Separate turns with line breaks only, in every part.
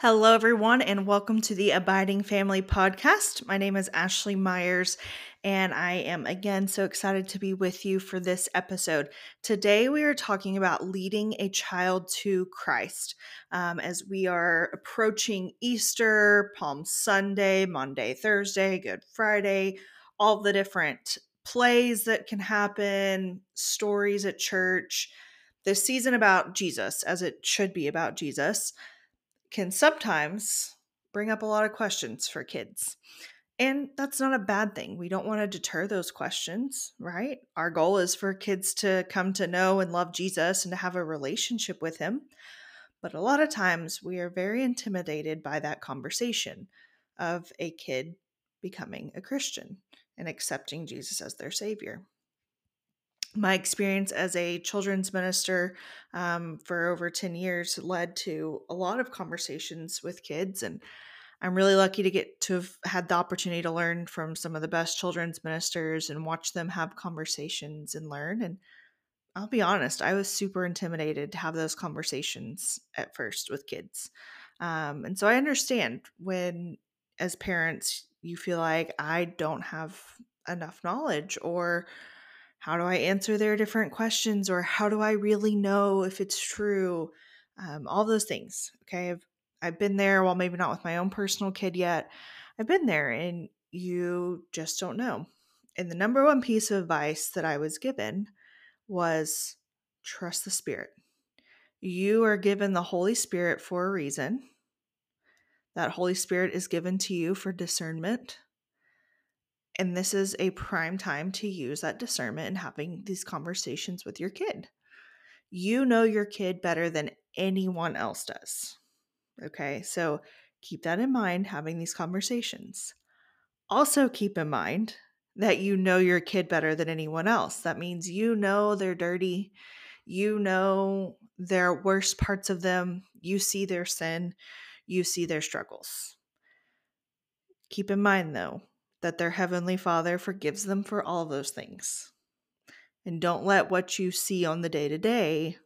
Hello, everyone, and welcome to the Abiding Family Podcast. My name is Ashley Myers, and I am again so excited to be with you for this episode. Today, we are talking about leading a child to Christ um, as we are approaching Easter, Palm Sunday, Maundy, Thursday, Good Friday, all the different plays that can happen, stories at church. This season about Jesus, as it should be about Jesus can sometimes bring up a lot of questions for kids. And that's not a bad thing. We don't want to deter those questions, right? Our goal is for kids to come to know and love Jesus and to have a relationship with him. But a lot of times we are very intimidated by that conversation of a kid becoming a Christian and accepting Jesus as their savior my experience as a children's minister um, for over 10 years led to a lot of conversations with kids and i'm really lucky to get to have had the opportunity to learn from some of the best children's ministers and watch them have conversations and learn and i'll be honest i was super intimidated to have those conversations at first with kids. Um, and so i understand when as parents you feel like i don't have enough knowledge or how do I answer their different questions or how do I really know if it's true? Um, all those things. Okay. I've, I've been there, while maybe not with my own personal kid yet. I've been there and you just don't know. And the number one piece of advice that I was given was trust the Spirit. You are given the Holy Spirit for a reason. That Holy Spirit is given to you for discernment and this is a prime time to use that discernment and having these conversations with your kid. You know your kid better than anyone else does. Okay, so keep that in mind having these conversations. Also, keep in mind that you know your kid better than anyone else. That means you know they're dirty, you know their worst parts of them, you see their sin, you see their struggles. Keep in mind, though, that their Heavenly Father forgives them for all those things. And don't let what you see on the day to day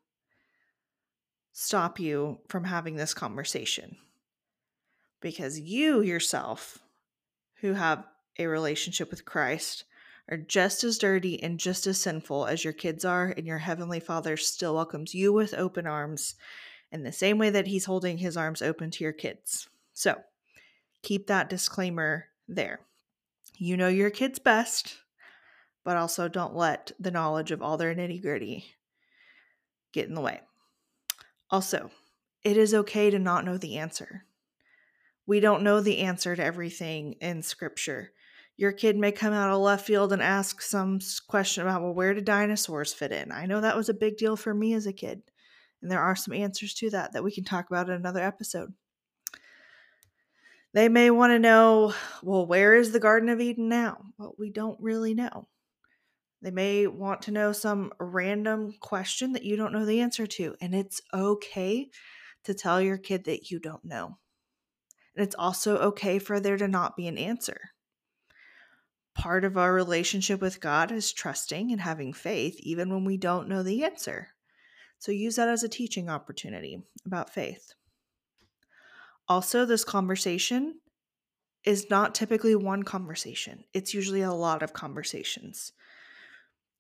stop you from having this conversation. Because you yourself, who have a relationship with Christ, are just as dirty and just as sinful as your kids are, and your Heavenly Father still welcomes you with open arms in the same way that He's holding His arms open to your kids. So keep that disclaimer there. You know your kids best, but also don't let the knowledge of all their nitty gritty get in the way. Also, it is okay to not know the answer. We don't know the answer to everything in scripture. Your kid may come out of left field and ask some question about, well, where do dinosaurs fit in? I know that was a big deal for me as a kid. And there are some answers to that that we can talk about in another episode. They may want to know, well, where is the Garden of Eden now? Well, we don't really know. They may want to know some random question that you don't know the answer to, and it's okay to tell your kid that you don't know. And it's also okay for there to not be an answer. Part of our relationship with God is trusting and having faith, even when we don't know the answer. So use that as a teaching opportunity about faith. Also, this conversation is not typically one conversation, it's usually a lot of conversations.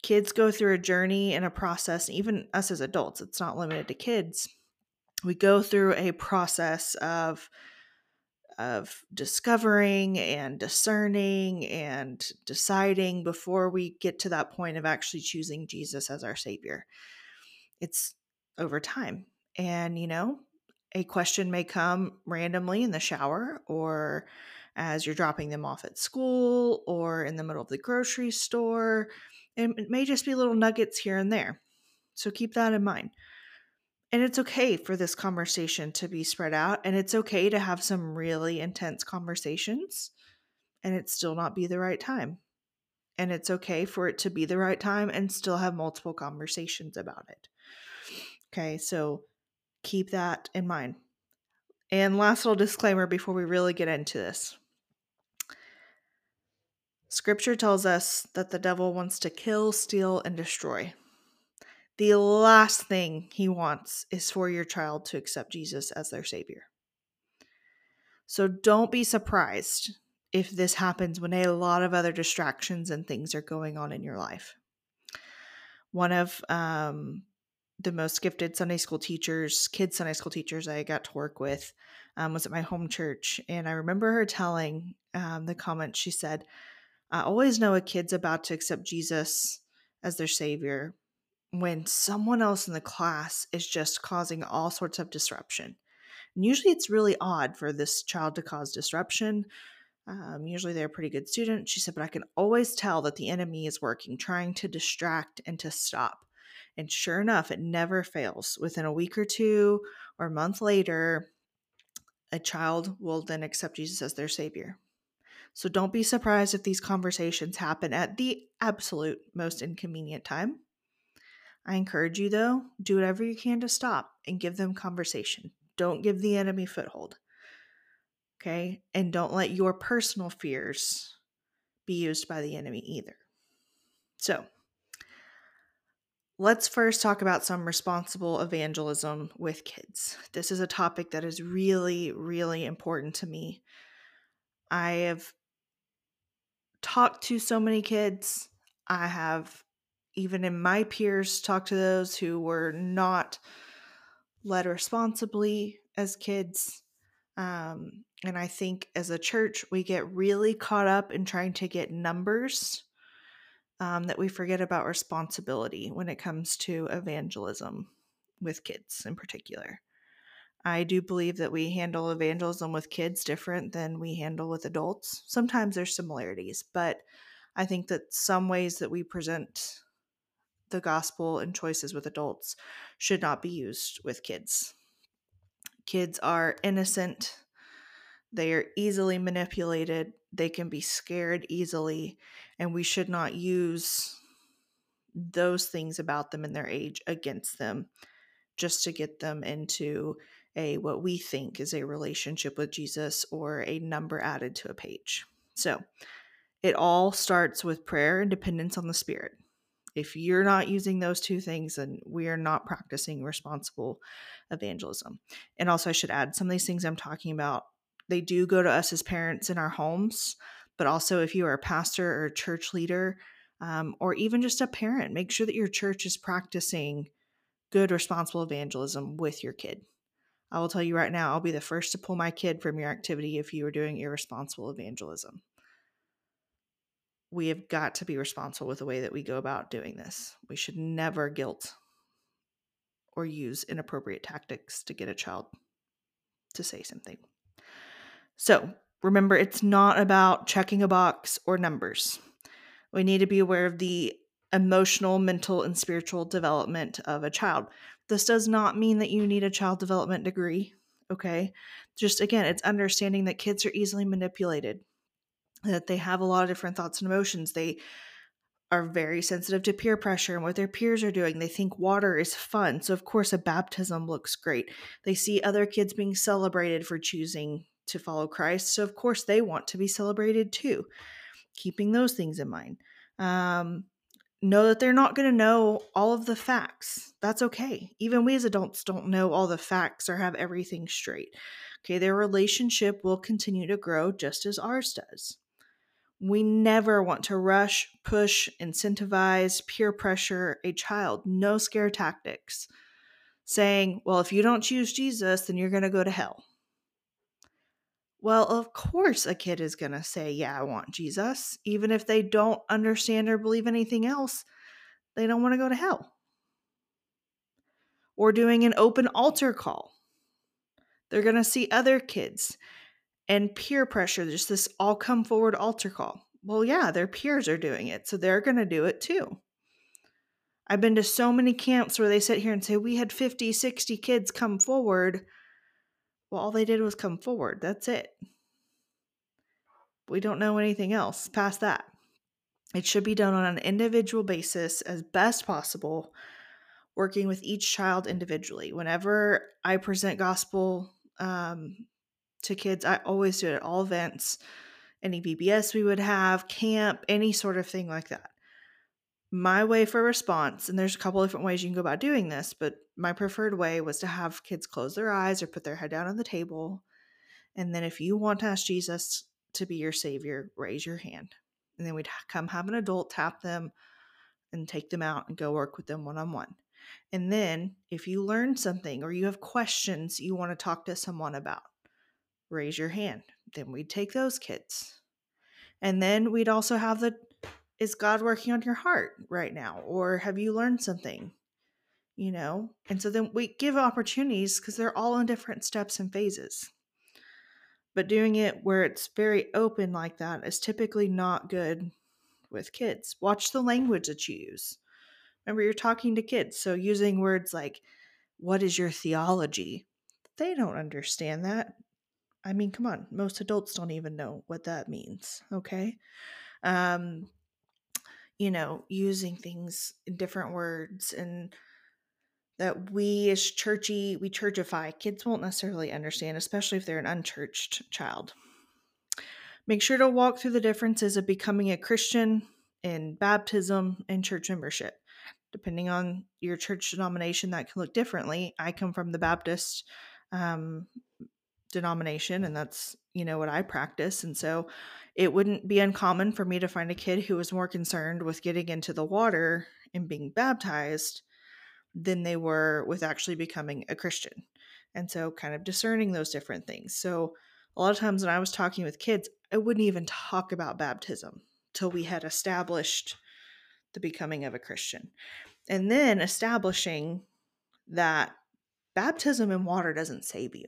Kids go through a journey and a process, even us as adults, it's not limited to kids. We go through a process of of discovering and discerning and deciding before we get to that point of actually choosing Jesus as our savior. It's over time. And you know, a question may come randomly in the shower or as you're dropping them off at school or in the middle of the grocery store. It may just be little nuggets here and there. So keep that in mind. And it's okay for this conversation to be spread out, and it's okay to have some really intense conversations and it still not be the right time. And it's okay for it to be the right time and still have multiple conversations about it. Okay, so keep that in mind. And last little disclaimer before we really get into this Scripture tells us that the devil wants to kill, steal, and destroy. The last thing he wants is for your child to accept Jesus as their Savior. So don't be surprised if this happens when a lot of other distractions and things are going on in your life. One of um, the most gifted Sunday school teachers, kids Sunday school teachers I got to work with, um, was at my home church, and I remember her telling um, the comment. She said, "I always know a kid's about to accept Jesus as their savior when someone else in the class is just causing all sorts of disruption." And usually, it's really odd for this child to cause disruption. Um, usually, they're a pretty good student. She said, but I can always tell that the enemy is working, trying to distract and to stop. And sure enough, it never fails. Within a week or two or a month later, a child will then accept Jesus as their savior. So don't be surprised if these conversations happen at the absolute most inconvenient time. I encourage you, though, do whatever you can to stop and give them conversation. Don't give the enemy foothold. Okay? And don't let your personal fears be used by the enemy either. So, let's first talk about some responsible evangelism with kids. This is a topic that is really, really important to me. I have talked to so many kids. I have, even in my peers, talked to those who were not led responsibly as kids. Um, and I think as a church, we get really caught up in trying to get numbers um, that we forget about responsibility when it comes to evangelism with kids in particular. I do believe that we handle evangelism with kids different than we handle with adults. Sometimes there's similarities, but I think that some ways that we present the gospel and choices with adults should not be used with kids. Kids are innocent, they are easily manipulated, they can be scared easily, and we should not use those things about them and their age against them just to get them into a what we think is a relationship with Jesus or a number added to a page. So, it all starts with prayer and dependence on the Spirit. If you're not using those two things, then we are not practicing responsible evangelism. And also, I should add some of these things I'm talking about, they do go to us as parents in our homes, but also if you are a pastor or a church leader, um, or even just a parent, make sure that your church is practicing good, responsible evangelism with your kid. I will tell you right now, I'll be the first to pull my kid from your activity if you are doing irresponsible evangelism we have got to be responsible with the way that we go about doing this. We should never guilt or use inappropriate tactics to get a child to say something. So remember, it's not about checking a box or numbers. We need to be aware of the emotional, mental, and spiritual development of a child. This does not mean that you need a child development degree, okay? Just again, it's understanding that kids are easily manipulated that they have a lot of different thoughts and emotions. They are very sensitive to peer pressure and what their peers are doing. They think water is fun. So, of course, a baptism looks great. They see other kids being celebrated for choosing to follow Christ. So, of course, they want to be celebrated too. Keeping those things in mind. Um, know that they're not going to know all of the facts. That's okay. Even we as adults don't know all the facts or have everything straight. Okay, their relationship will continue to grow just as ours does. We never want to rush, push, incentivize, peer pressure a child. No scare tactics. Saying, well, if you don't choose Jesus, then you're going to go to hell. Well, of course, a kid is going to say, Yeah, I want Jesus. Even if they don't understand or believe anything else, they don't want to go to hell. Or doing an open altar call. They're going to see other kids and peer pressure, just this all come forward altar call. Well, yeah, their peers are doing it, so they're going to do it too. I've been to so many camps where they sit here and say, We had 50, 60 kids come forward. Well, all they did was come forward. That's it. We don't know anything else past that. It should be done on an individual basis as best possible, working with each child individually. Whenever I present gospel um, to kids. I always do it at all events, any VBS we would have, camp, any sort of thing like that. My way for response, and there's a couple different ways you can go about doing this, but my preferred way was to have kids close their eyes or put their head down on the table And then if you want to ask Jesus to be your savior, raise your hand. And then we'd come have an adult tap them and take them out and go work with them one on one. And then if you learn something or you have questions you want to talk to someone about, raise your hand. Then we'd take those kids. And then we'd also have the is God working on your heart right now? Or have you learned something? You know? And so then we give opportunities because they're all in different steps and phases. But doing it where it's very open like that is typically not good with kids. Watch the language that you use. Remember, you're talking to kids. So using words like, what is your theology? They don't understand that. I mean, come on, most adults don't even know what that means, okay? Um, you know, using things in different words and that we as churchy, we churchify. Kids won't necessarily understand, especially if they're an unchurched child. Make sure to walk through the differences of becoming a Christian in baptism and church membership. Depending on your church denomination, that can look differently. I come from the Baptist um, denomination and that's you know what i practice and so it wouldn't be uncommon for me to find a kid who was more concerned with getting into the water and being baptized than they were with actually becoming a christian and so kind of discerning those different things so a lot of times when i was talking with kids i wouldn't even talk about baptism till we had established the becoming of a christian and then establishing that baptism in water doesn't save you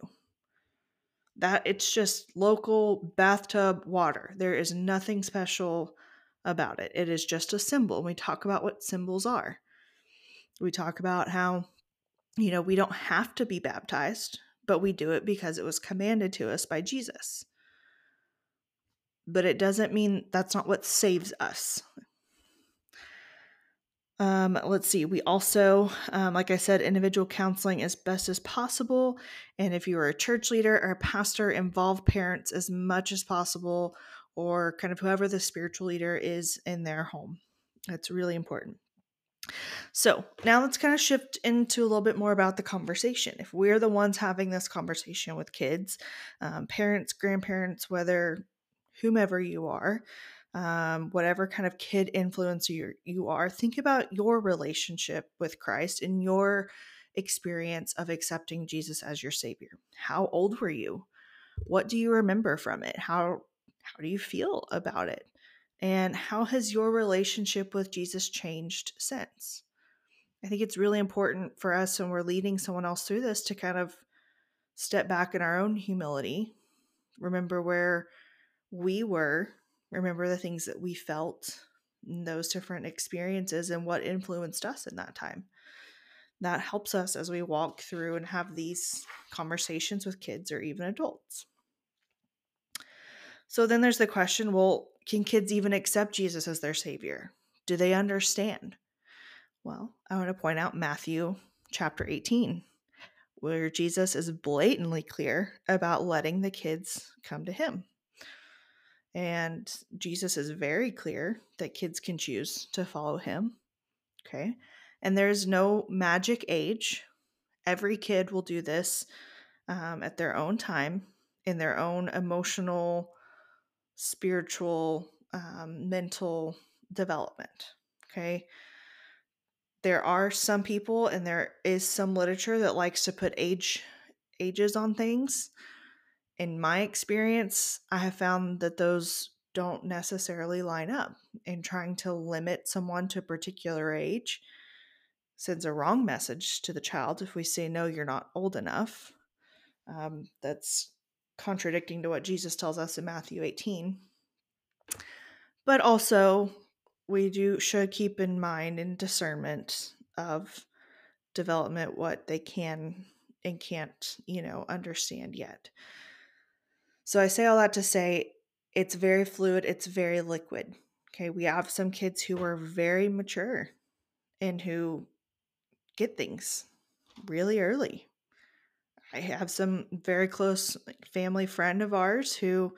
that it's just local bathtub water. There is nothing special about it. It is just a symbol. We talk about what symbols are. We talk about how, you know, we don't have to be baptized, but we do it because it was commanded to us by Jesus. But it doesn't mean that's not what saves us. Um, let's see. We also, um, like I said, individual counseling as best as possible. And if you are a church leader or a pastor, involve parents as much as possible, or kind of whoever the spiritual leader is in their home. That's really important. So now let's kind of shift into a little bit more about the conversation. If we're the ones having this conversation with kids, um, parents, grandparents, whether whomever you are, um, whatever kind of kid influencer you are, think about your relationship with Christ and your experience of accepting Jesus as your Savior. How old were you? What do you remember from it? How how do you feel about it? And how has your relationship with Jesus changed since? I think it's really important for us when we're leading someone else through this to kind of step back in our own humility, remember where we were remember the things that we felt those different experiences and what influenced us in that time. That helps us as we walk through and have these conversations with kids or even adults. So then there's the question well, can kids even accept Jesus as their savior? Do they understand? Well, I want to point out Matthew chapter 18, where Jesus is blatantly clear about letting the kids come to him. And Jesus is very clear that kids can choose to follow him. Okay. And there's no magic age. Every kid will do this um, at their own time, in their own emotional, spiritual, um, mental development. Okay. There are some people, and there is some literature that likes to put age ages on things in my experience, I have found that those don't necessarily line up. And trying to limit someone to a particular age sends a wrong message to the child if we say, no, you're not old enough. Um, that's contradicting to what Jesus tells us in Matthew 18. But also, we do should keep in mind in discernment of development what they can and can't, you know, understand yet. So I say all that to say it's very fluid, it's very liquid. Okay, we have some kids who are very mature and who get things really early. I have some very close family friend of ours who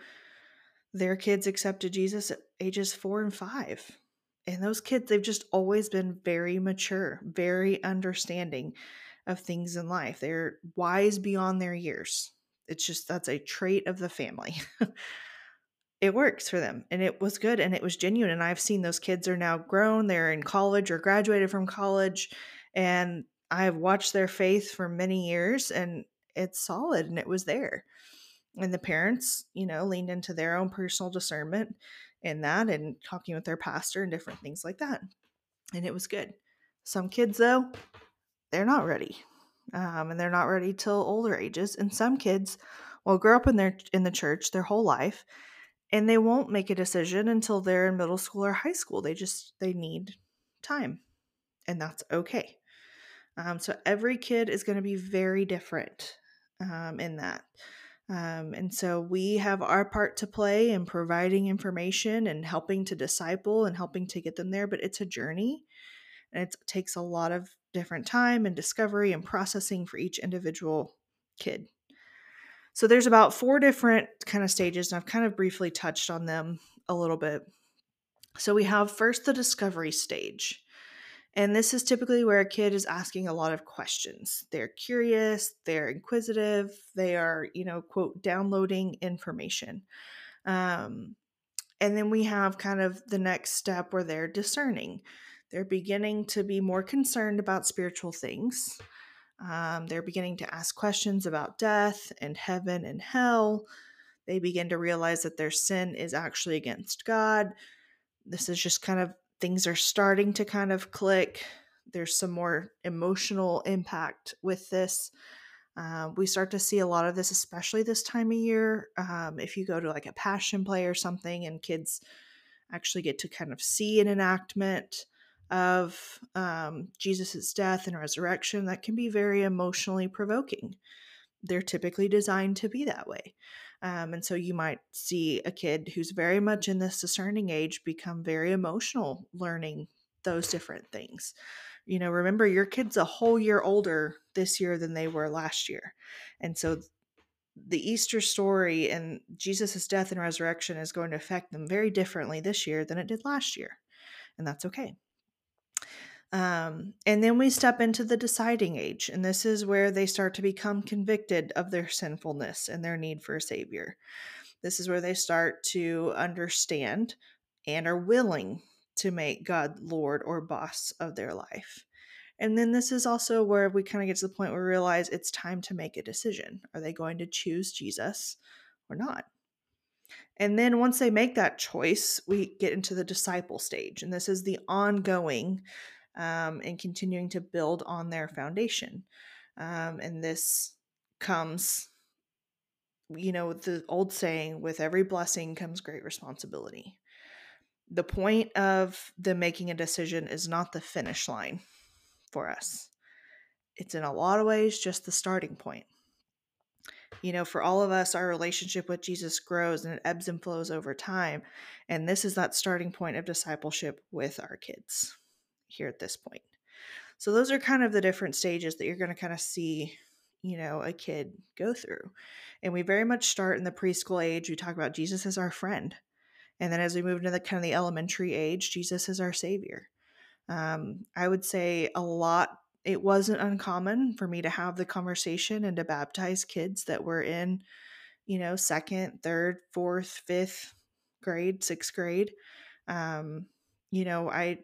their kids accepted Jesus at ages 4 and 5. And those kids they've just always been very mature, very understanding of things in life. They're wise beyond their years It's just that's a trait of the family. it works for them and it was good and it was genuine and I've seen those kids are now grown, they're in college or graduated from college and I've watched their faith for many years and it's solid and it was there. And the parents, you know, leaned into their own personal discernment in that and talking with their pastor and different things like that. And it was good. Some kids, though, they're not ready. Um, and they're not ready till older ages. And some kids will grow up in their in the church their whole life and they won't make a decision until they're in middle school or high school. They just they need time. And that's okay. Um, so every kid is going to be very different um, in that. Um, and so we have our part to play in providing information and helping to disciple and helping to get them there, but it's a journey and it takes a lot of different time and discovery and processing for each individual kid. So there's about four different kind of stages, and I've kind of briefly touched on them a little bit. So we have first the discovery stage. And this is typically where a kid is asking a lot of questions. They're curious, they're inquisitive, they are, you know, quote, downloading information. Um, and then we have kind of the next step where they're discerning. They're beginning to be more concerned about spiritual things. Um, they're beginning to ask questions about death and heaven and hell. They begin to realize that their sin is actually against God. This is just kind of things are starting to kind of click. There's some more emotional impact with this. Uh, we start to see a lot of this, especially this time of year. Um, if you go to like a passion play or something, and kids actually get to kind of see an enactment of um, Jesus' death and resurrection, that can be very emotionally provoking. They're typically designed to be that way. Um, and so you might see a kid who's very much in this discerning age become very emotional learning those different things. You know, remember your kid's a whole year older this year than they were last year. And so the Easter story and Jesus' death and resurrection is going to affect them very differently this year than it did last year. And that's okay. Um, and then we step into the deciding age, and this is where they start to become convicted of their sinfulness and their need for a savior. This is where they start to understand and are willing to make God Lord or boss of their life. And then this is also where we kind of get to the point where we realize it's time to make a decision. Are they going to choose Jesus or not? And then once they make that choice, we get into the disciple stage. And this is the ongoing um, and continuing to build on their foundation. Um, and this comes, you know, the old saying with every blessing comes great responsibility. The point of them making a decision is not the finish line for us, it's in a lot of ways just the starting point. You know, for all of us, our relationship with Jesus grows and it ebbs and flows over time. And this is that starting point of discipleship with our kids here at this point. So those are kind of the different stages that you're going to kind of see, you know, a kid go through. And we very much start in the preschool age. We talk about Jesus as our friend. And then as we move into the kind of the elementary age, Jesus is our savior. Um, I would say a lot, it wasn't uncommon for me to have the conversation and to baptize kids that were in, you know, second, third, fourth, fifth grade, sixth grade. Um, you know, I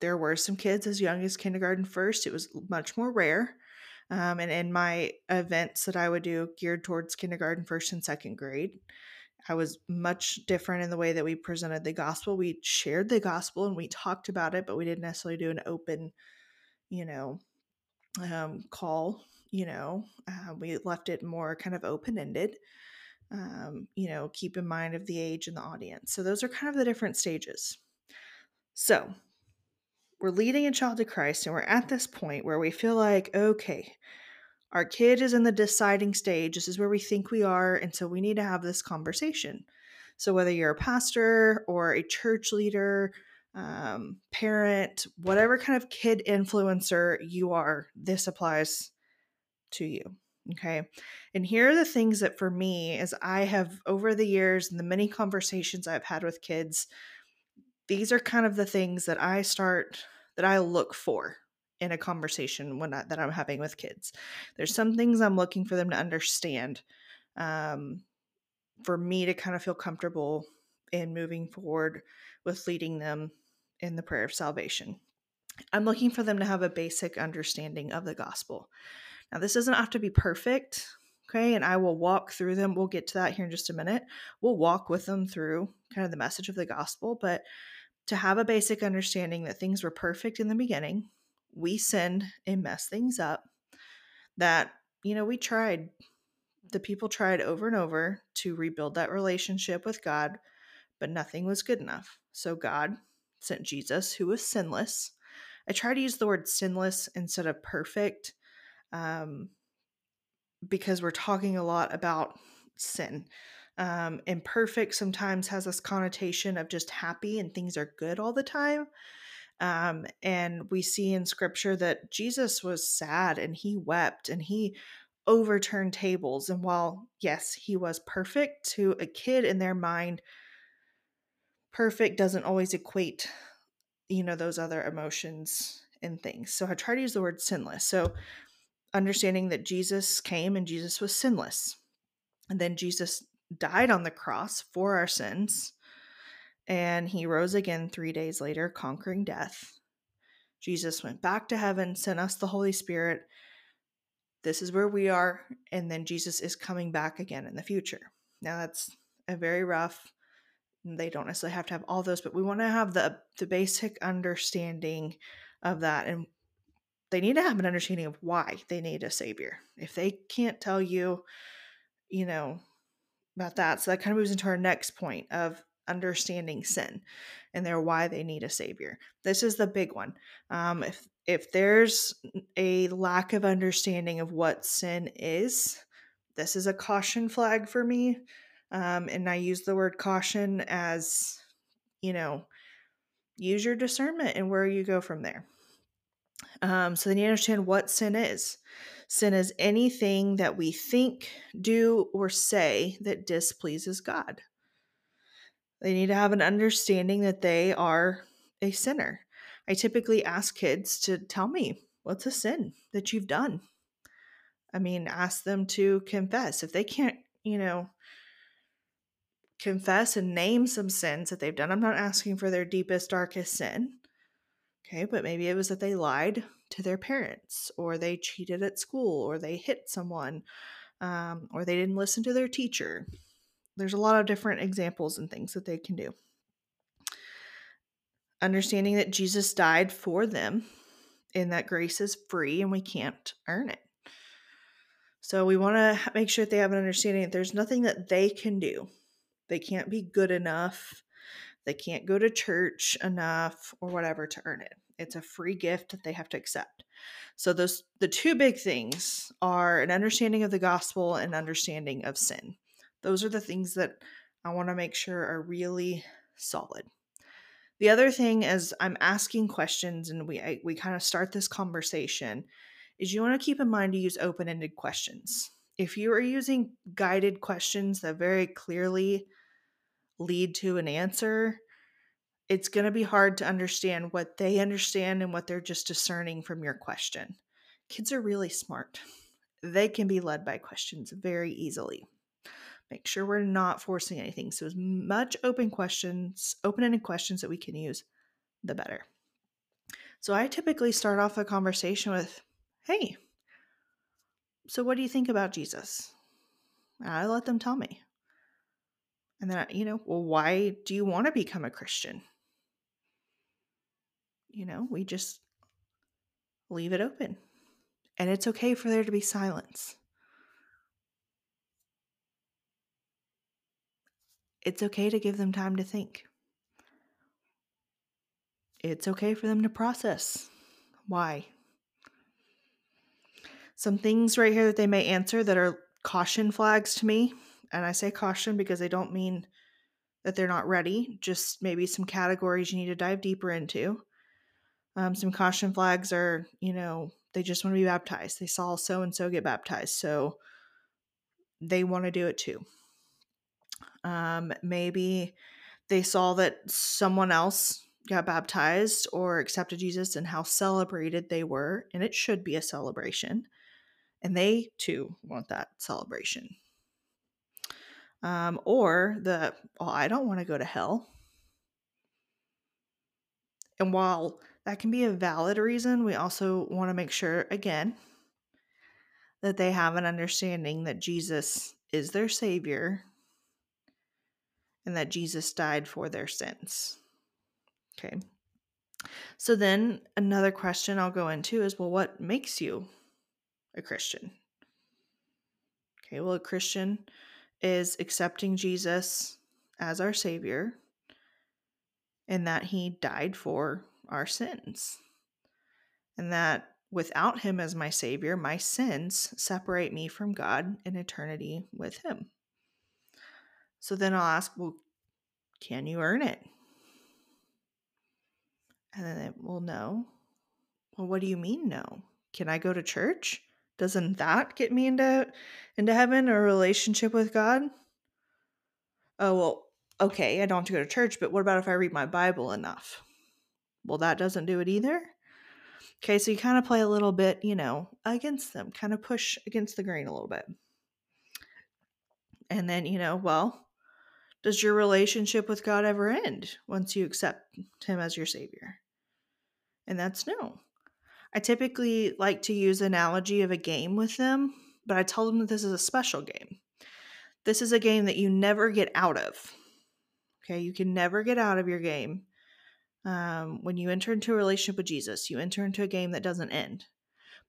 there were some kids as young as kindergarten first. It was much more rare. Um, and in my events that I would do geared towards kindergarten first and second grade, I was much different in the way that we presented the gospel. We shared the gospel and we talked about it, but we didn't necessarily do an open, you know, um, call. You know, uh, we left it more kind of open ended. Um, you know, keep in mind of the age and the audience. So those are kind of the different stages. So we're leading a child to Christ and we're at this point where we feel like, okay, our kid is in the deciding stage. This is where we think we are. And so we need to have this conversation. So, whether you're a pastor or a church leader, um, parent, whatever kind of kid influencer you are, this applies to you. Okay. And here are the things that for me, as I have over the years and the many conversations I've had with kids, these are kind of the things that I start that I look for in a conversation when I, that I'm having with kids. There's some things I'm looking for them to understand um, for me to kind of feel comfortable in moving forward with leading them in the prayer of salvation. I'm looking for them to have a basic understanding of the gospel. Now, this doesn't have to be perfect, okay? And I will walk through them. We'll get to that here in just a minute. We'll walk with them through kind of the message of the gospel, but to have a basic understanding that things were perfect in the beginning, we sinned and messed things up, that, you know, we tried, the people tried over and over to rebuild that relationship with God, but nothing was good enough. So God sent Jesus, who was sinless. I try to use the word sinless instead of perfect um, because we're talking a lot about sin. Um, and perfect sometimes has this connotation of just happy and things are good all the time. Um, and we see in scripture that Jesus was sad and he wept and he overturned tables. And while, yes, he was perfect to a kid in their mind, perfect doesn't always equate, you know, those other emotions and things. So I try to use the word sinless. So understanding that Jesus came and Jesus was sinless. And then Jesus died on the cross for our sins. And he rose again three days later, conquering death. Jesus went back to heaven, sent us the Holy Spirit. This is where we are. And then Jesus is coming back again in the future. Now, that's a very rough, they don't necessarily have to have all those, but we want to have the, the basic understanding of that. And they need to have an understanding of why they need a savior. If they can't tell you, you know, about that, so that kind of moves into our next point of understanding sin and their why they need a savior. This is the big one. Um, if if there's a lack of understanding of what sin is, this is a caution flag for me. Um, and I use the word caution as, you know, use your discernment and where you go from there. Um, so then you understand what sin is. Sin is anything that we think, do, or say that displeases God. They need to have an understanding that they are a sinner. I typically ask kids to tell me what's a sin that you've done. I mean, ask them to confess. If they can't, you know, confess and name some sins that they've done, I'm not asking for their deepest, darkest sin. Okay, but maybe it was that they lied to their parents, or they cheated at school, or they hit someone, um, or they didn't listen to their teacher. There's a lot of different examples and things that they can do. Understanding that Jesus died for them and that grace is free and we can't earn it. So we want to make sure that they have an understanding that there's nothing that they can do. They can't be good enough they can't go to church enough or whatever to earn it. It's a free gift that they have to accept. So those the two big things are an understanding of the gospel and understanding of sin. Those are the things that I want to make sure are really solid. The other thing is I'm asking questions and we I, we kind of start this conversation is you want to keep in mind to use open-ended questions. If you are using guided questions that very clearly lead to an answer, it's going to be hard to understand what they understand and what they're just discerning from your question. Kids are really smart. They can be led by questions very easily. Make sure we're not forcing anything. So, as much open questions, open ended questions that we can use, the better. So, I typically start off a conversation with, Hey, so what do you think about Jesus? And I let them tell me. And then, you know, well, why do you want to become a Christian? You know, we just leave it open. And it's okay for there to be silence. It's okay to give them time to think. It's okay for them to process why. Some things right here that they may answer that are caution flags to me and I say caution because I don't mean that they're not ready, just maybe some categories you need to dive deeper into. Um, some caution flags are, you know, they just want to be baptized. They saw so and so get baptized, so they want to do it too. Um, maybe they saw that someone else got baptized or accepted Jesus and how celebrated they were, and it should be a celebration. And they too want that celebration. um, or the, oh, I don't want to go to hell. And while that can be a valid reason, we also want to make sure, again, that they have an understanding that Jesus is their Savior and that Jesus died for their sins. Okay. So then another question I'll go into is well, what makes you a Christian? Okay, well, a Christian is accepting Jesus as our Savior and that He died for our sins. And that without Him as my Savior, my sins separate me from God in eternity with Him. So then I'll ask, well, can you earn it? And then it will no. Well, what do you mean no? Can I go to church? Doesn't that get me into into heaven or a relationship with God? Oh well, okay, I don't have to go to church, but what about if I read my Bible enough? Well, that doesn't do it either. Okay, so you kind of play a little bit, you know, against them, kind of push against the grain a little bit. And then, you know, well, does your relationship with God ever end once you accept Him as your Savior? And that's no. I typically like to use analogy of a game with them, but I tell them that this is a special game. This is a game that you never get out of. Okay, you can never get out of your game. Um, when you enter into a relationship with Jesus, you enter into a game that doesn't end,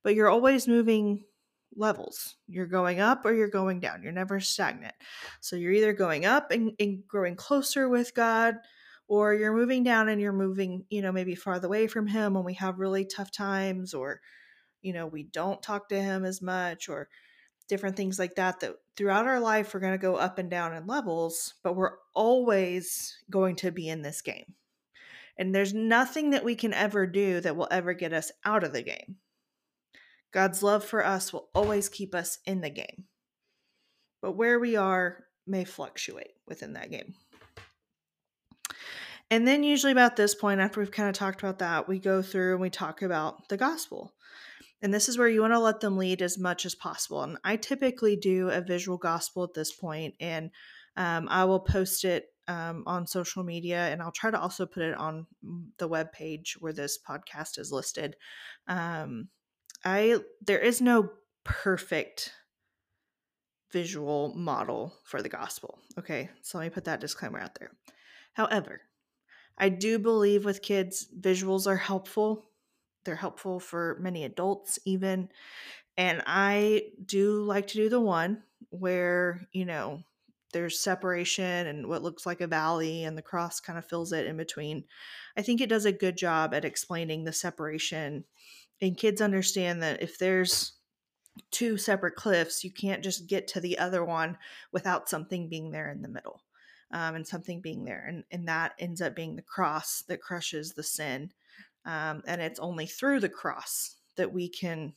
but you're always moving levels. You're going up or you're going down. You're never stagnant. So you're either going up and, and growing closer with God, or you're moving down and you're moving, you know, maybe farther away from him when we have really tough times or you know, we don't talk to him as much or different things like that that throughout our life we're going to go up and down in levels, but we're always going to be in this game. And there's nothing that we can ever do that will ever get us out of the game. God's love for us will always keep us in the game. But where we are may fluctuate within that game. And then, usually, about this point, after we've kind of talked about that, we go through and we talk about the gospel. And this is where you want to let them lead as much as possible. And I typically do a visual gospel at this point, and um, I will post it um, on social media, and I'll try to also put it on the web page where this podcast is listed. Um, I there is no perfect visual model for the gospel. Okay, so let me put that disclaimer out there. However, I do believe with kids, visuals are helpful. They're helpful for many adults, even. And I do like to do the one where, you know, there's separation and what looks like a valley, and the cross kind of fills it in between. I think it does a good job at explaining the separation. And kids understand that if there's two separate cliffs, you can't just get to the other one without something being there in the middle um, and something being there. And, and that ends up being the cross that crushes the sin. Um, and it's only through the cross that we can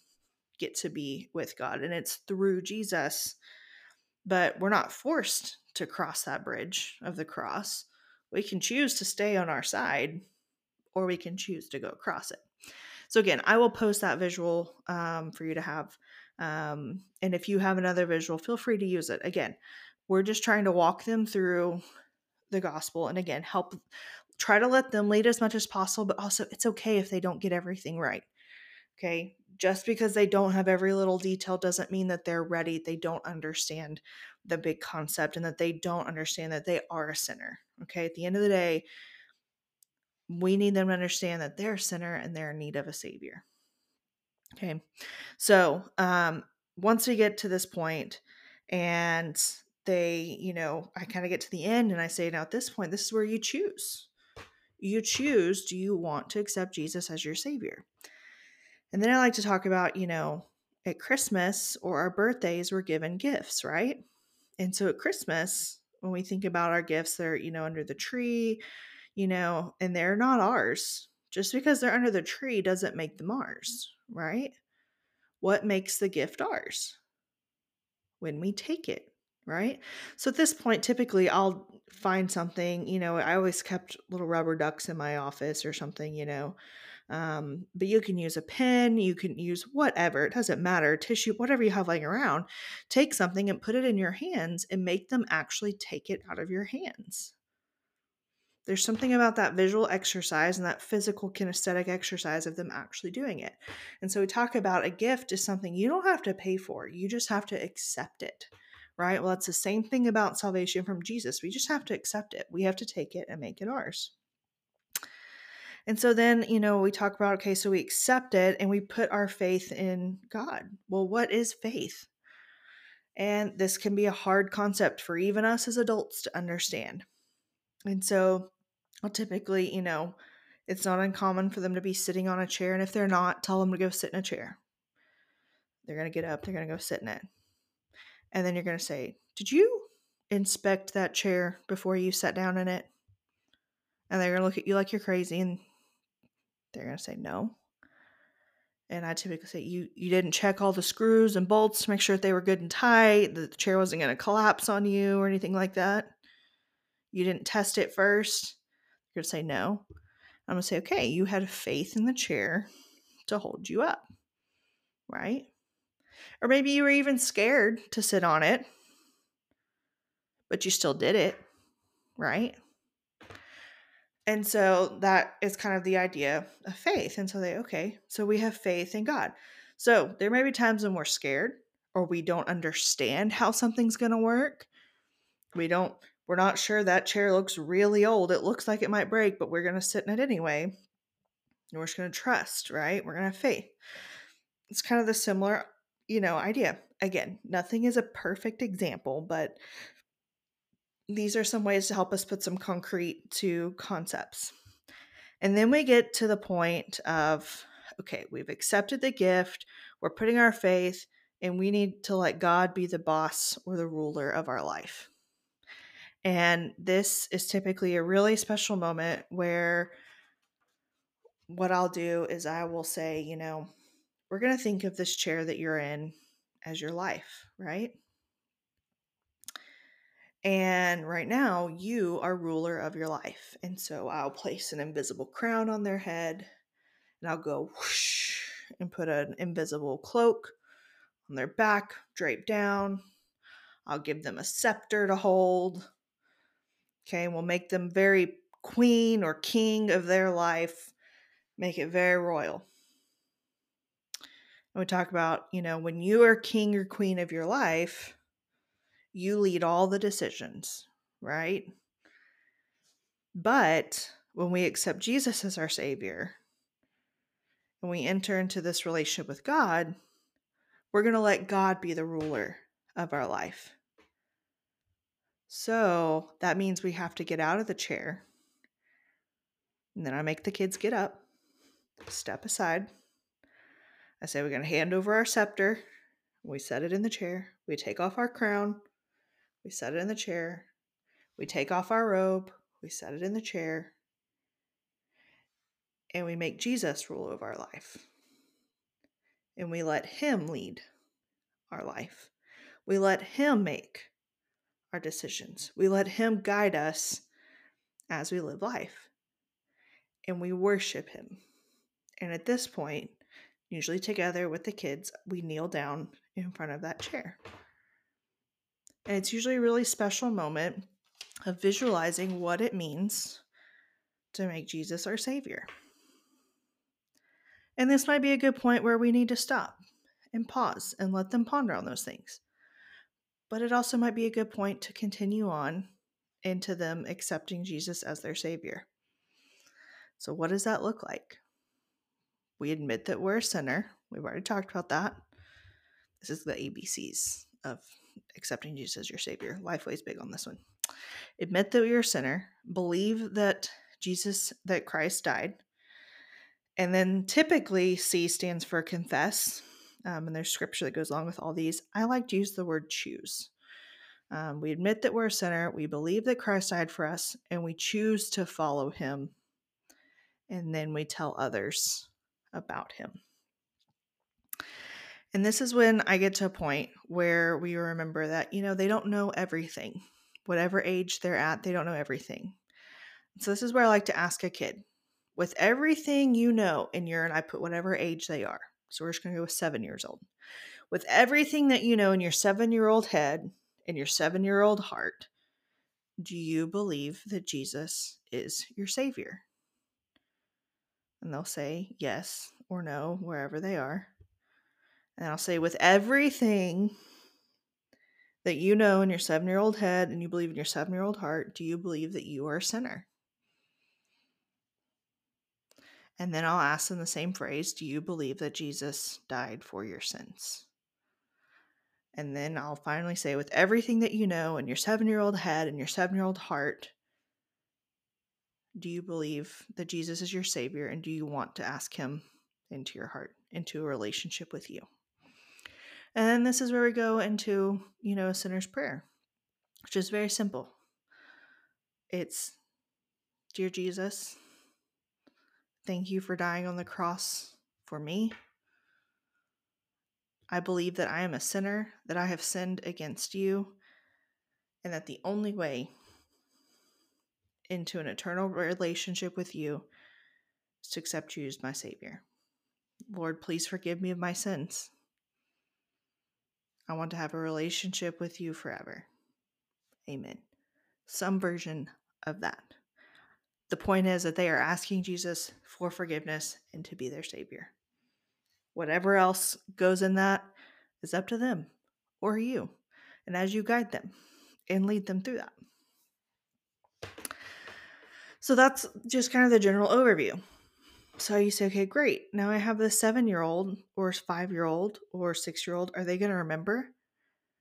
get to be with God. And it's through Jesus. But we're not forced to cross that bridge of the cross. We can choose to stay on our side or we can choose to go across it. So, again, I will post that visual um, for you to have. Um, and if you have another visual, feel free to use it. Again, we're just trying to walk them through the gospel and again, help try to let them lead as much as possible, but also it's okay if they don't get everything right. Okay. Just because they don't have every little detail doesn't mean that they're ready. They don't understand the big concept and that they don't understand that they are a sinner. Okay. At the end of the day, we need them to understand that they're a sinner and they're in need of a savior. Okay. So, um, once we get to this point and they, you know, I kind of get to the end and I say, now at this point, this is where you choose. You choose, do you want to accept Jesus as your savior? And then I like to talk about, you know, at Christmas or our birthdays, we're given gifts, right? And so at Christmas, when we think about our gifts, they're, you know, under the tree, you know, and they're not ours. Just because they're under the tree doesn't make them ours, right? What makes the gift ours? When we take it, right? So at this point, typically I'll find something, you know, I always kept little rubber ducks in my office or something, you know, Um, but you can use a pen, you can use whatever, it doesn't matter, tissue, whatever you have laying around. Take something and put it in your hands and make them actually take it out of your hands. There's something about that visual exercise and that physical kinesthetic exercise of them actually doing it. And so we talk about a gift is something you don't have to pay for, you just have to accept it, right? Well, it's the same thing about salvation from Jesus. We just have to accept it, we have to take it and make it ours. And so then, you know, we talk about okay, so we accept it and we put our faith in God. Well, what is faith? And this can be a hard concept for even us as adults to understand. And so typically, you know, it's not uncommon for them to be sitting on a chair. And if they're not, tell them to go sit in a chair. They're going to get up, they're going to go sit in it. And then you're going to say, Did you inspect that chair before you sat down in it? And they're going to look at you like you're crazy. And they're going to say, No. And I typically say, you, you didn't check all the screws and bolts to make sure that they were good and tight, that the chair wasn't going to collapse on you or anything like that you didn't test it first, you're going to say no. I'm going to say, okay, you had faith in the chair to hold you up, right? Or maybe you were even scared to sit on it, but you still did it, right? And so that is kind of the idea of faith. And so they, okay, so we have faith in God. So there may be times when we're scared or we don't understand how something's going to work. We don't we're not sure that chair looks really old. It looks like it might break, but we're going to sit in it anyway. And we're just going to trust, right? We're going to have faith. It's kind of the similar, you know, idea. Again, nothing is a perfect example, but these are some ways to help us put some concrete to concepts. And then we get to the point of okay, we've accepted the gift, we're putting our faith, and we need to let God be the boss or the ruler of our life. And this is typically a really special moment where what I'll do is I will say, you know, we're going to think of this chair that you're in as your life, right? And right now, you are ruler of your life. And so I'll place an invisible crown on their head and I'll go whoosh and put an invisible cloak on their back, drape down. I'll give them a scepter to hold. Okay, we'll make them very queen or king of their life, make it very royal. And we talk about, you know, when you are king or queen of your life, you lead all the decisions, right? But when we accept Jesus as our Savior and we enter into this relationship with God, we're going to let God be the ruler of our life. So that means we have to get out of the chair. And then I make the kids get up, step aside. I say, we're going to hand over our scepter. We set it in the chair. We take off our crown. We set it in the chair. We take off our robe. We set it in the chair. And we make Jesus rule of our life. And we let Him lead our life. We let Him make our decisions. We let Him guide us as we live life. And we worship Him. And at this point, usually together with the kids, we kneel down in front of that chair. And it's usually a really special moment of visualizing what it means to make Jesus our Savior. And this might be a good point where we need to stop and pause and let them ponder on those things but it also might be a good point to continue on into them accepting Jesus as their Savior. So, what does that look like? We admit that we're a sinner. We've already talked about that. This is the ABCs of accepting Jesus as your Savior. Lifeway's big on this one. Admit that you're a sinner. Believe that Jesus, that Christ died. And then typically, C stands for confess um, and there's scripture that goes along with all these. I like to use the word choose. Um, we admit that we're a sinner, we believe that Christ died for us, and we choose to follow him. And then we tell others about him. And this is when I get to a point where we remember that, you know, they don't know everything. Whatever age they're at, they don't know everything. So, this is where I like to ask a kid with everything you know, in you're, and I put whatever age they are. So we're just going to go with seven years old. With everything that you know in your seven year old head and your seven year old heart, do you believe that Jesus is your Savior? And they'll say yes or no, wherever they are. And I'll say, with everything that you know in your seven year old head and you believe in your seven year old heart, do you believe that you are a sinner? And then I'll ask them the same phrase Do you believe that Jesus died for your sins? And then I'll finally say, with everything that you know in your seven year old head and your seven year old heart, do you believe that Jesus is your Savior and do you want to ask Him into your heart, into a relationship with you? And then this is where we go into, you know, a sinner's prayer, which is very simple. It's, Dear Jesus, thank you for dying on the cross for me. I believe that I am a sinner, that I have sinned against you, and that the only way into an eternal relationship with you is to accept you as my Savior. Lord, please forgive me of my sins. I want to have a relationship with you forever. Amen. Some version of that. The point is that they are asking Jesus for forgiveness and to be their Savior. Whatever else goes in that is up to them or you, and as you guide them and lead them through that. So that's just kind of the general overview. So you say, okay, great. Now I have this seven year old or five year old or six year old. Are they going to remember?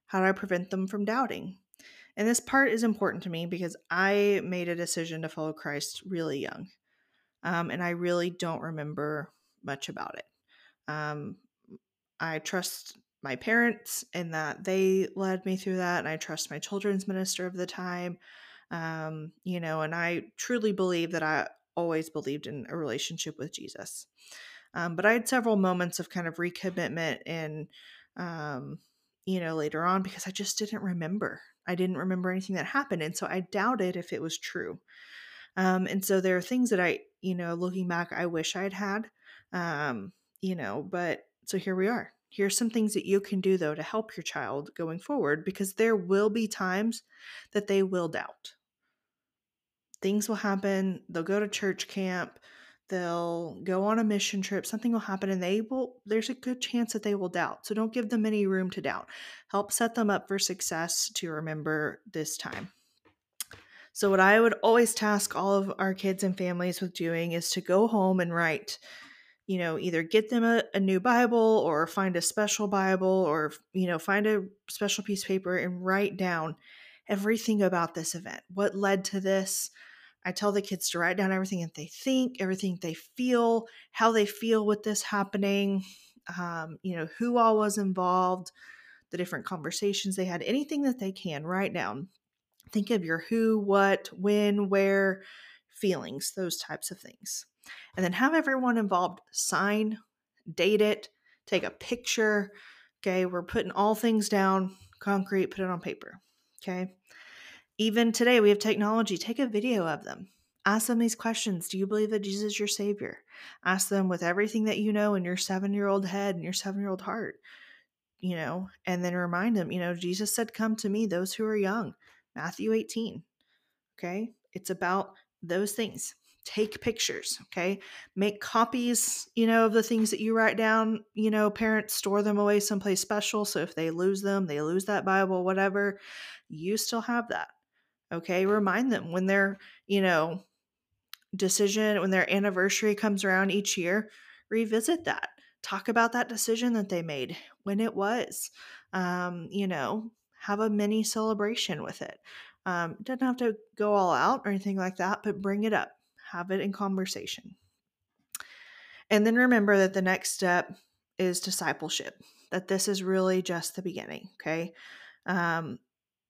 How do I prevent them from doubting? And this part is important to me because I made a decision to follow Christ really young. Um, and I really don't remember much about it. Um, I trust my parents in that they led me through that, and I trust my children's minister of the time. Um, you know, and I truly believe that I always believed in a relationship with Jesus. Um, but I had several moments of kind of recommitment and, um, you know, later on because I just didn't remember. I didn't remember anything that happened. And so I doubted if it was true. Um, and so there are things that I, you know, looking back, I wish I'd had, um, you know, but so here we are. Here's some things that you can do, though, to help your child going forward because there will be times that they will doubt things will happen. They'll go to church camp, they'll go on a mission trip, something will happen, and they will, there's a good chance that they will doubt. So don't give them any room to doubt. Help set them up for success to remember this time. So, what I would always task all of our kids and families with doing is to go home and write you know either get them a, a, new bible or find a special bible or you know find a special piece of paper and write down everything about this event what led to this I tell the kids to write down everything that they think, everything they feel, how they feel with this happening, um, you know, who all was involved, the different conversations they had, anything that they can write down. Think of your who, what, when, where feelings, those types of things. And then have everyone involved sign, date it, take a picture. Okay, we're putting all things down, concrete, put it on paper. Okay. Even today, we have technology. Take a video of them. Ask them these questions Do you believe that Jesus is your Savior? Ask them with everything that you know in your seven year old head and your seven year old heart, you know, and then remind them, you know, Jesus said, Come to me, those who are young. Matthew 18. Okay. It's about those things. Take pictures. Okay. Make copies, you know, of the things that you write down. You know, parents store them away someplace special. So if they lose them, they lose that Bible, whatever, you still have that Okay. Remind them when their, you know, decision, when their anniversary comes around each year, revisit that. Talk about that decision that they made, when it was. Um, you know, have a mini celebration with it. Um, doesn't have to go all out or anything like that, but bring it up. Have it in conversation. And then remember that the next step is discipleship, that this is really just the beginning. Okay. Um,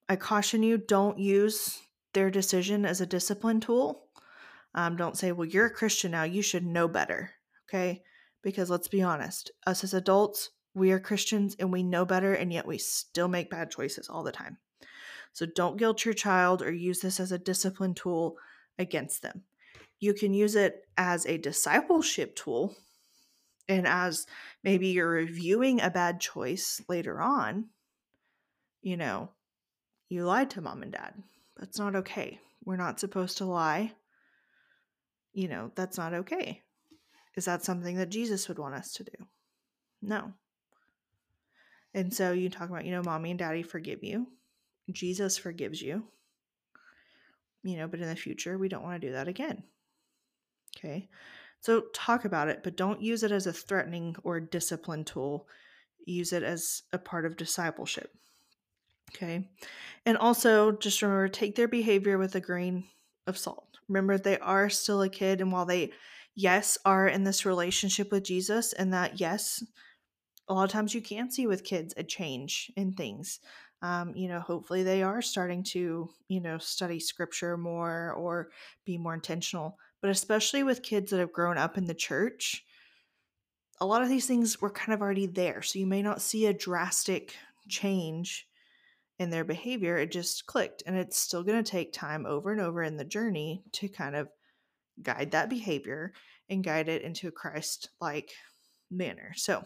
I caution you don't use their decision as a discipline tool. Um, don't say, well, you're a Christian now, you should know better. Okay. Because let's be honest, us as adults, we are Christians and we know better, and yet we still make bad choices all the time. So don't guilt your child or use this as a discipline tool against them. You can use it as a discipleship tool and as maybe you're reviewing a bad choice later on, you know, you lied to mom and dad. That's not okay. We're not supposed to lie. You know, that's not okay. Is that something that Jesus would want us to do? No. And so you talk about, you know, mommy and daddy forgive you. Jesus forgives you. You know, but in the future, we don't want to do that again. Okay. So talk about it, but don't use it as a threatening or discipline tool. Use it as a part of discipleship. Okay. And also just remember take their behavior with a grain of salt. Remember, they are still a kid. And while they, yes, are in this relationship with Jesus, and that, yes, a lot of times you can see with kids a change in things. Um, you know, hopefully they are starting to, you know, study scripture more or be more intentional. But especially with kids that have grown up in the church, a lot of these things were kind of already there. So you may not see a drastic change in their behavior. It just clicked. And it's still going to take time over and over in the journey to kind of guide that behavior and guide it into a Christ like manner. So,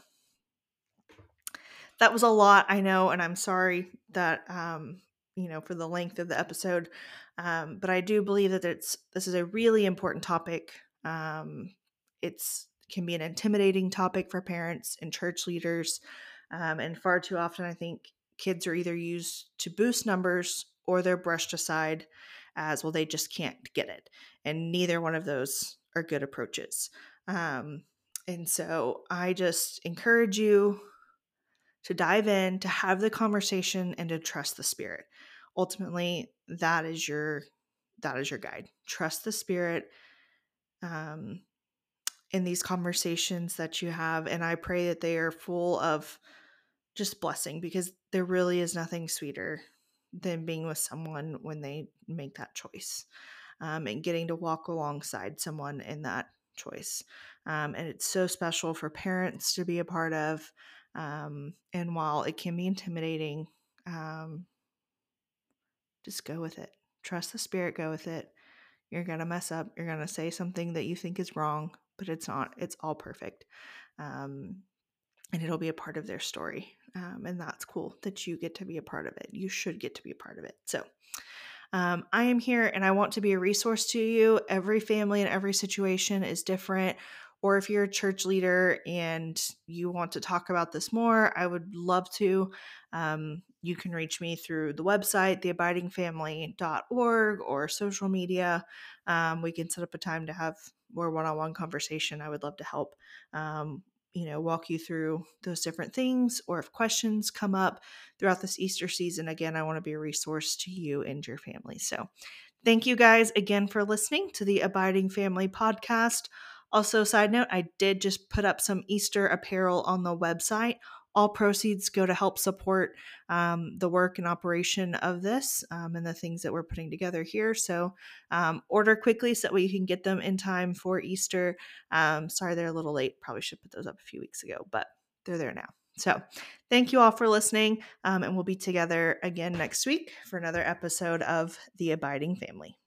that was a lot, I know, and I'm sorry that um, you know, for the length of the episode. Um, but I do believe that it's this is a really important topic. Um, it's can be an intimidating topic for parents and church leaders, um, and far too often, I think kids are either used to boost numbers or they're brushed aside as well. They just can't get it, and neither one of those are good approaches. Um, and so I just encourage you to dive in, to have the conversation and to trust the spirit. Ultimately, that is your that is your guide. Trust the spirit um in these conversations that you have and I pray that they are full of just blessing because there really is nothing sweeter than being with someone when they make that choice um, and getting to walk alongside someone in that choice. Um, and it's so special for parents to be a part of. Um, and while it can be intimidating, um, just go with it. Trust the spirit, go with it. You're going to mess up. You're going to say something that you think is wrong, but it's not. It's all perfect. Um, and it'll be a part of their story. Um, and that's cool that you get to be a part of it. You should get to be a part of it. So, um, I am here and I want to be a resource to you. Every family and every situation is different or if you're a church leader and you want to talk about this more, I would love to. Um, you can reach me through the website, theabidingfamily.org, or social media. Um, we can set up a time to have more one on one conversation. I would love to help. You know, walk you through those different things, or if questions come up throughout this Easter season, again, I want to be a resource to you and your family. So, thank you guys again for listening to the Abiding Family podcast. Also, side note, I did just put up some Easter apparel on the website. All proceeds go to help support um, the work and operation of this um, and the things that we're putting together here. So, um, order quickly so that way you can get them in time for Easter. Um, sorry, they're a little late. Probably should put those up a few weeks ago, but they're there now. So, thank you all for listening, um, and we'll be together again next week for another episode of The Abiding Family.